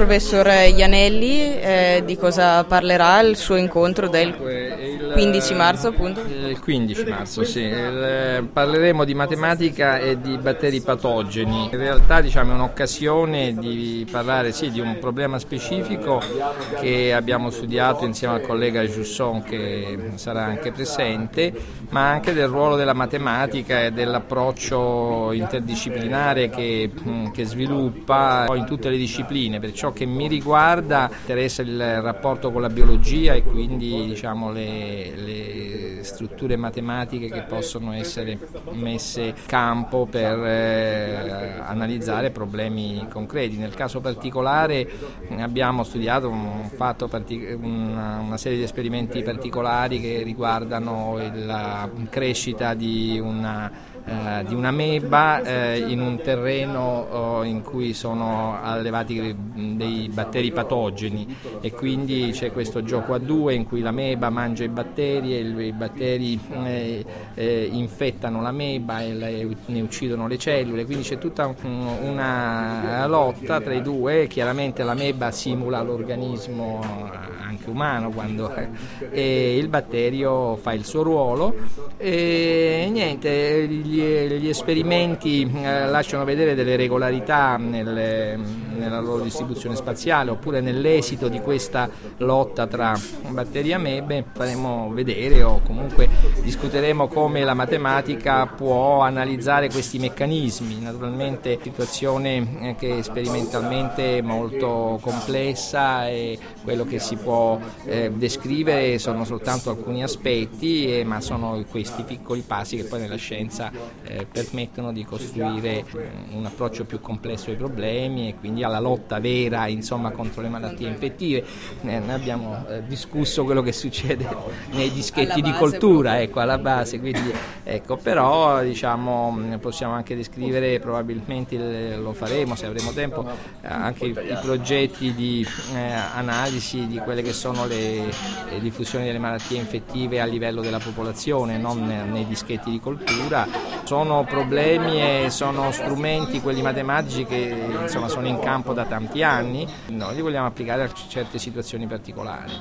professor Ianelli, eh, di cosa parlerà il suo incontro del 15 marzo appunto? Il 15 marzo, sì. Il, parleremo di matematica e di batteri patogeni. In realtà diciamo, è un'occasione di parlare sì, di un problema specifico che abbiamo studiato insieme al collega Giusson che sarà anche presente, ma anche del ruolo della matematica e dell'approccio interdisciplinare che, che sviluppa in tutte le discipline. Per ciò che mi riguarda interessa il rapporto con la biologia e quindi diciamo, le, le, strutture matematiche che possono essere messe in campo per eh, analizzare problemi concreti. Nel caso particolare abbiamo studiato un fatto, una, una serie di esperimenti particolari che riguardano la crescita di una eh, di una meba eh, in un terreno oh, in cui sono allevati dei batteri patogeni e quindi c'è questo gioco a due in cui la meba mangia i batteri e i batteri eh, eh, infettano la meba e le, ne uccidono le cellule, quindi c'è tutta una lotta tra i due, chiaramente la meba simula l'organismo anche umano quando e il batterio fa il suo ruolo. E niente gli, gli esperimenti eh, lasciano vedere delle regolarità nelle, nella loro distribuzione spaziale oppure nell'esito di questa lotta tra batteri e amebe faremo vedere o comunque discuteremo come la matematica può analizzare questi meccanismi naturalmente situazione eh, che è sperimentalmente molto complessa e quello che si può eh, descrivere sono soltanto alcuni aspetti eh, ma sono questi piccoli passi che poi nella scienza eh, permettono di costruire eh, un approccio più complesso ai problemi e quindi alla lotta vera insomma, contro le malattie infettive. Eh, noi abbiamo eh, discusso quello che succede nei dischetti di coltura, ecco, alla base, quindi, ecco, però diciamo, possiamo anche descrivere, probabilmente lo faremo se avremo tempo, anche i, i progetti di eh, analisi di quelle che sono le, le diffusioni delle malattie infettive a livello della popolazione, non nei dischetti di coltura. Sono problemi e sono strumenti, quelli matematici, che insomma, sono in campo da tanti anni, noi li vogliamo applicare a certe situazioni particolari.